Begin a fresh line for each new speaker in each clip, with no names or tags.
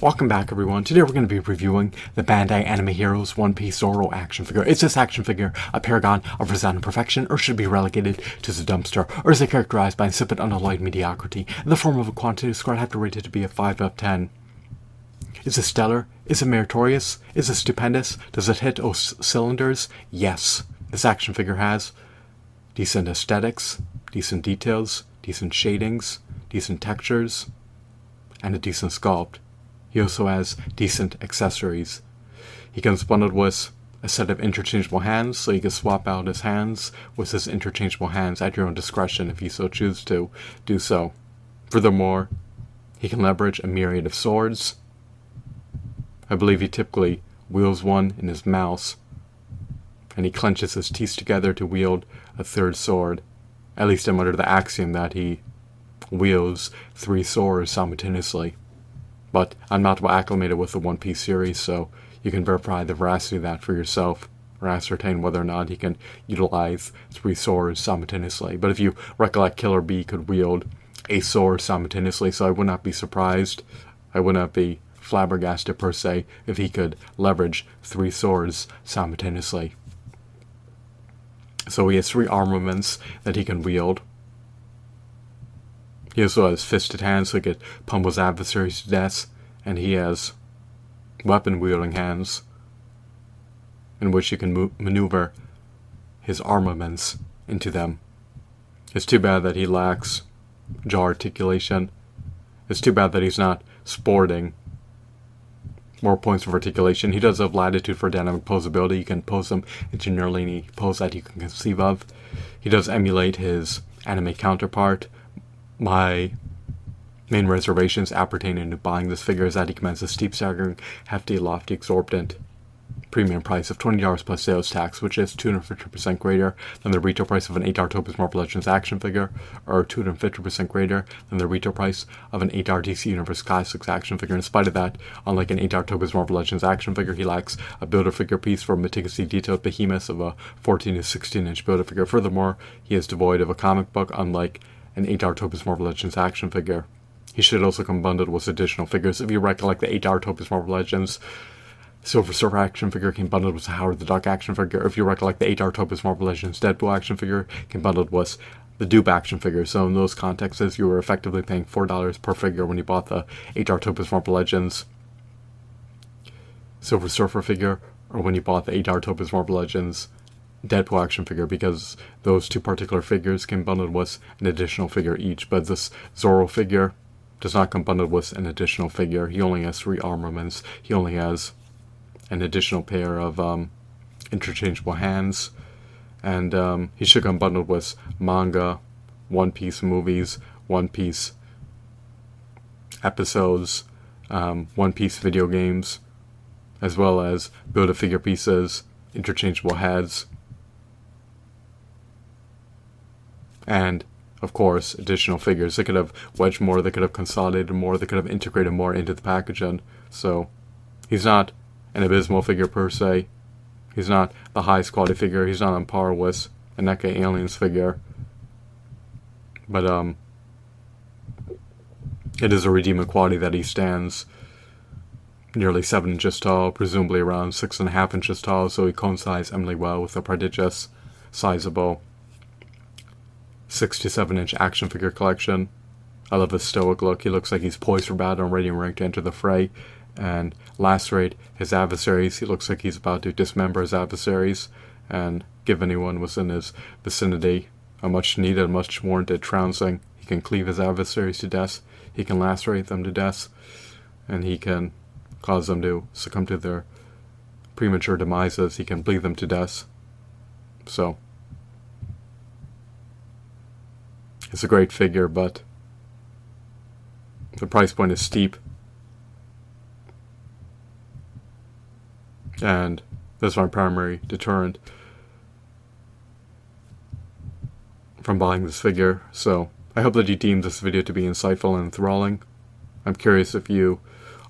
Welcome back everyone. Today we're going to be reviewing the Bandai Anime Heroes One Piece Zoro action figure. Is this action figure a paragon of resounding perfection or should be relegated to the dumpster? Or is it characterized by insipid unalloyed mediocrity in the form of a quantity score I have to rate it to be a 5 out of 10? Is it stellar? Is it meritorious? Is it stupendous? Does it hit all cylinders? Yes. This action figure has decent aesthetics, decent details, decent shadings, decent textures, and a decent sculpt. He also has decent accessories. He comes bundled with a set of interchangeable hands, so you can swap out his hands with his interchangeable hands at your own discretion if you so choose to do so. Furthermore, he can leverage a myriad of swords. I believe he typically wields one in his mouth, and he clenches his teeth together to wield a third sword. At least I'm under the axiom that he wields three swords simultaneously. But I'm not acclimated with the One Piece series, so you can verify the veracity of that for yourself or ascertain whether or not he can utilize three swords simultaneously. But if you recollect, Killer B could wield a sword simultaneously, so I would not be surprised. I would not be flabbergasted per se if he could leverage three swords simultaneously. So he has three armaments that he can wield. He has also has fisted hands so he could pummel his adversaries to death, and he has weapon wielding hands in which he can mo- maneuver his armaments into them. It's too bad that he lacks jaw articulation. It's too bad that he's not sporting more points of articulation. He does have latitude for dynamic posability. You can pose him into nearly any pose that you can conceive of. He does emulate his anime counterpart, my main reservations appertaining to buying this figure is that he commands a steep, staggering, hefty, lofty, exorbitant premium price of $20 plus sales tax, which is 250% greater than the retail price of an 8 Toy Biz Marvel Legends action figure, or 250% greater than the retail price of an 8 DC Universe Classics action figure. In spite of that, unlike an 8 Toy Biz Marvel Legends action figure, he lacks a builder figure piece for a meticulously detailed behemoth of a 14 to 16 inch builder figure. Furthermore, he is devoid of a comic book, unlike an 8 Toy Biz Marvel Legends action figure. He should also come bundled with additional figures. If you recollect the 8 Toy Biz Marvel Legends, Silver Surfer action figure came bundled with a Howard the Duck action figure. If you recollect the 8 Toy Biz Marvel Legends Deadpool action figure came bundled with the Doop action figure. So in those contexts, you were effectively paying $4 per figure when you bought the 8 Toy Biz Marvel Legends Silver Surfer figure, or when you bought the 8 Toy Biz Marvel Legends Deadpool action figure because those two particular figures came bundled with an additional figure each. But this Zoro figure does not come bundled with an additional figure. He only has three armaments. He only has an additional pair of um, interchangeable hands, and um, he should come bundled with manga, One Piece movies, One Piece episodes, um, One Piece video games, as well as build a figure pieces, interchangeable heads, and of course additional figures. They could have wedged more, they could have consolidated more, they could have integrated more into the packaging. So he's not an abysmal figure per se. He's not the highest quality figure. He's not on par with a NECA Aliens figure. But um it is a redeeming quality that he stands nearly seven inches tall, presumably around six and a half inches tall, so he coincides Emily well with a prodigious, sizable six to seven inch action figure collection. I love his stoic look. He looks like he's poised for battle and ready and ready to enter the fray and lacerate his adversaries. He looks like he's about to dismember his adversaries and give anyone within his vicinity a much needed, much warranted trouncing. He can cleave his adversaries to death. He can lacerate them to death. And he can cause them to succumb to their premature demises. He can bleed them to death. So, It's a great figure, but the price point is steep. And that's my primary deterrent from buying this figure. So I hope that you deem this video to be insightful and enthralling. I'm curious if you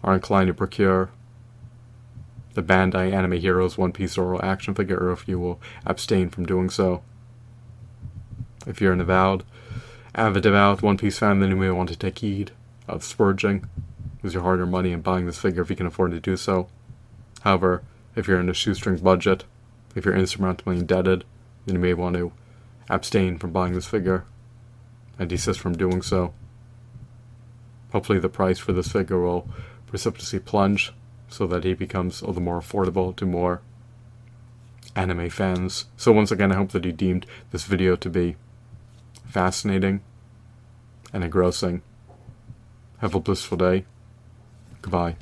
are inclined to procure the Bandai Anime Heroes One Piece Zoro action figure, or if you will abstain from doing so. If you're an avowed avid devout One Piece fan, then you may want to take heed of spurging use your hard-earned money in buying this figure if you can afford to do so. However, if you're in a shoestring budget, if you're insurmountably indebted, then you may want to abstain from buying this figure and desist from doing so. Hopefully, the price for this figure will precipitously plunge so that he becomes all the more affordable to more anime fans. So, once again, I hope that you deemed this video to be fascinating and engrossing. Have a blissful day. Goodbye.